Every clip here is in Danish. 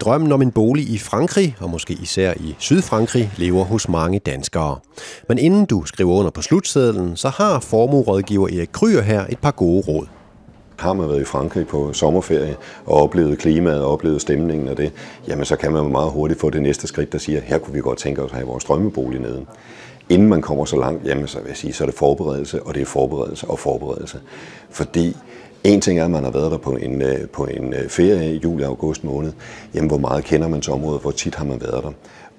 Drømmen om en bolig i Frankrig, og måske især i Sydfrankrig, lever hos mange danskere. Men inden du skriver under på slutsedlen, så har formuerådgiver Erik Kryer her et par gode råd. Har man været i Frankrig på sommerferie og oplevet klimaet og oplevet stemningen og det, jamen så kan man meget hurtigt få det næste skridt, der siger, her kunne vi godt tænke os at have vores drømmebolig nede. Inden man kommer så langt, jamen så vil jeg sige, så er det forberedelse, og det er forberedelse og forberedelse. Fordi en ting er, at man har været der på en, øh, på en øh, ferie i juli-august måned. Jamen, hvor meget kender man til området? Hvor tit har man været der?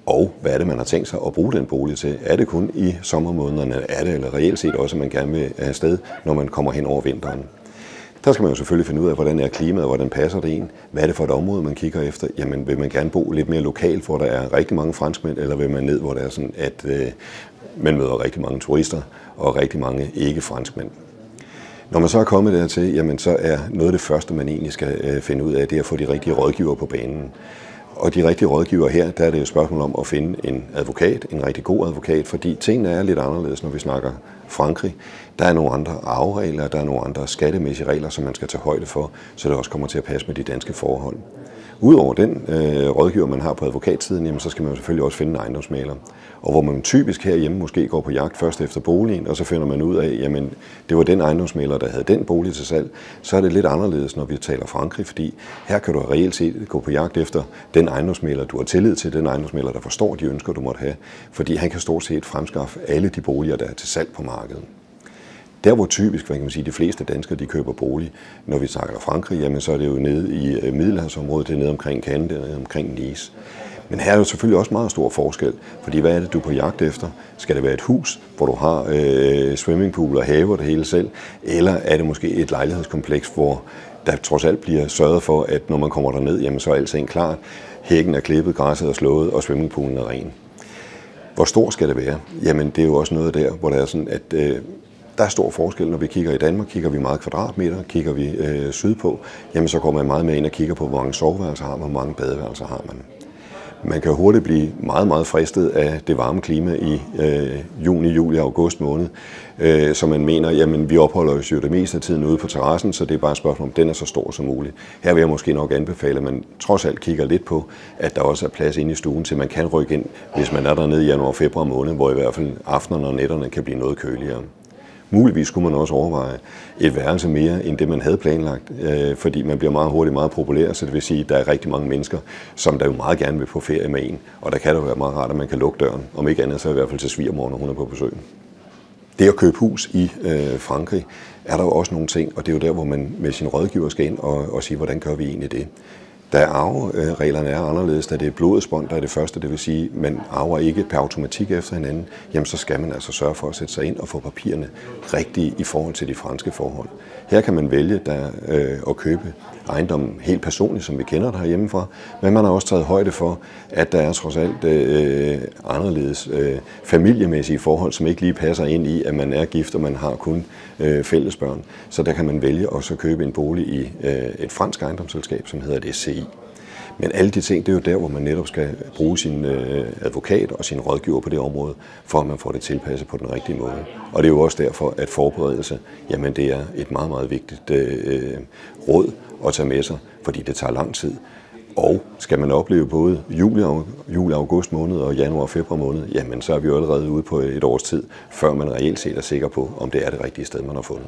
Og hvad er det, man har tænkt sig at bruge den bolig til? Er det kun i sommermånederne? Er det eller reelt set også, at man gerne vil øh, afsted, når man kommer hen over vinteren? Der skal man jo selvfølgelig finde ud af, hvordan er klimaet, hvordan passer det en. Hvad er det for et område, man kigger efter? Jamen, vil man gerne bo lidt mere lokalt, hvor der er rigtig mange franskmænd, eller vil man ned, hvor der er sådan, at øh, man møder rigtig mange turister og rigtig mange ikke-franskmænd? Når man så er kommet dertil, jamen så er noget af det første, man egentlig skal øh, finde ud af, det er at få de rigtige rådgiver på banen. Og de rigtige rådgiver her, der er det jo et spørgsmål om at finde en advokat, en rigtig god advokat, fordi tingene er lidt anderledes, når vi snakker Frankrig. Der er nogle andre arveregler, der er nogle andre skattemæssige regler, som man skal tage højde for, så det også kommer til at passe med de danske forhold. Udover den øh, rådgiver, man har på advokatsiden, jamen, så skal man jo selvfølgelig også finde en ejendomsmaler. Og hvor man typisk herhjemme måske går på jagt først efter boligen, og så finder man ud af, jamen det var den ejendomsmaler, der havde den bolig til salg, så er det lidt anderledes, når vi taler Frankrig, fordi her kan du reelt set gå på jagt efter den ejendomsmaler, du har tillid til, den ejendomsmaler, der forstår de ønsker, du måtte have, fordi han kan stort set fremskaffe alle de boliger, der er til salg på markedet. Der hvor typisk, hvad kan man sige, de fleste danskere de køber bolig, når vi snakker Frankrig, jamen så er det jo nede i øh, Middelhavsområdet, det er nede omkring Cannes, det er nede omkring Nice. Men her er jo selvfølgelig også meget stor forskel, fordi hvad er det, du er på jagt efter? Skal det være et hus, hvor du har øh, swimmingpool og have og det hele selv, eller er det måske et lejlighedskompleks, hvor der trods alt bliver sørget for, at når man kommer derned, jamen så er alting klart. Hækken er klippet, græsset er slået, og swimmingpoolen er ren. Hvor stor skal det være? Jamen, det er jo også noget der, hvor der er sådan, at øh, der er stor forskel, når vi kigger i Danmark. Kigger vi meget kvadratmeter, kigger vi øh, sydpå, jamen så går man meget med ind og kigger på, hvor mange soveværelser har man, hvor mange badeværelser har man. Man kan hurtigt blive meget, meget fristet af det varme klima i øh, juni, juli og august måned, øh, så man mener, jamen vi opholder os jo det meste af tiden ude på terrassen, så det er bare et spørgsmål om, den er så stor som muligt. Her vil jeg måske nok anbefale, at man trods alt kigger lidt på, at der også er plads inde i stuen, til man kan rykke ind, hvis man er dernede i januar og februar måned, hvor i hvert fald aftenerne og nætterne kan blive noget køligere. Muligvis skulle man også overveje et værelse mere end det, man havde planlagt, øh, fordi man bliver meget hurtigt meget populær, så det vil sige, at der er rigtig mange mennesker, som der jo meget gerne vil på ferie med en, og der kan det være meget rart, at man kan lukke døren, om ikke andet så i hvert fald til svigermor, når hun er på besøg. Det at købe hus i øh, Frankrig er der jo også nogle ting, og det er jo der, hvor man med sin rådgiver skal ind og, og sige, hvordan gør vi egentlig det. Da arvereglerne øh, er anderledes, da det er blodets bånd, der er det første, det vil sige, man arver ikke per automatik efter hinanden, jamen så skal man altså sørge for at sætte sig ind og få papirerne rigtige i forhold til de franske forhold. Her kan man vælge der, øh, at købe ejendommen helt personligt, som vi kender det herhjemmefra, men man har også taget højde for, at der er trods alt øh, anderledes øh, familiemæssige forhold, som ikke lige passer ind i, at man er gift, og man har kun øh, fællesbørn. Så der kan man vælge også at købe en bolig i øh, et fransk ejendomsselskab, som hedder DCI. Men alle de ting, det er jo der, hvor man netop skal bruge sin øh, advokat og sin rådgiver på det område, for at man får det tilpasset på den rigtige måde. Og det er jo også derfor, at forberedelse, jamen det er et meget, meget vigtigt øh, råd at tage med sig, fordi det tager lang tid. Og skal man opleve både juli, juli, august måned og januar og februar måned, jamen så er vi jo allerede ude på et års tid, før man reelt set er sikker på, om det er det rigtige sted, man har fundet.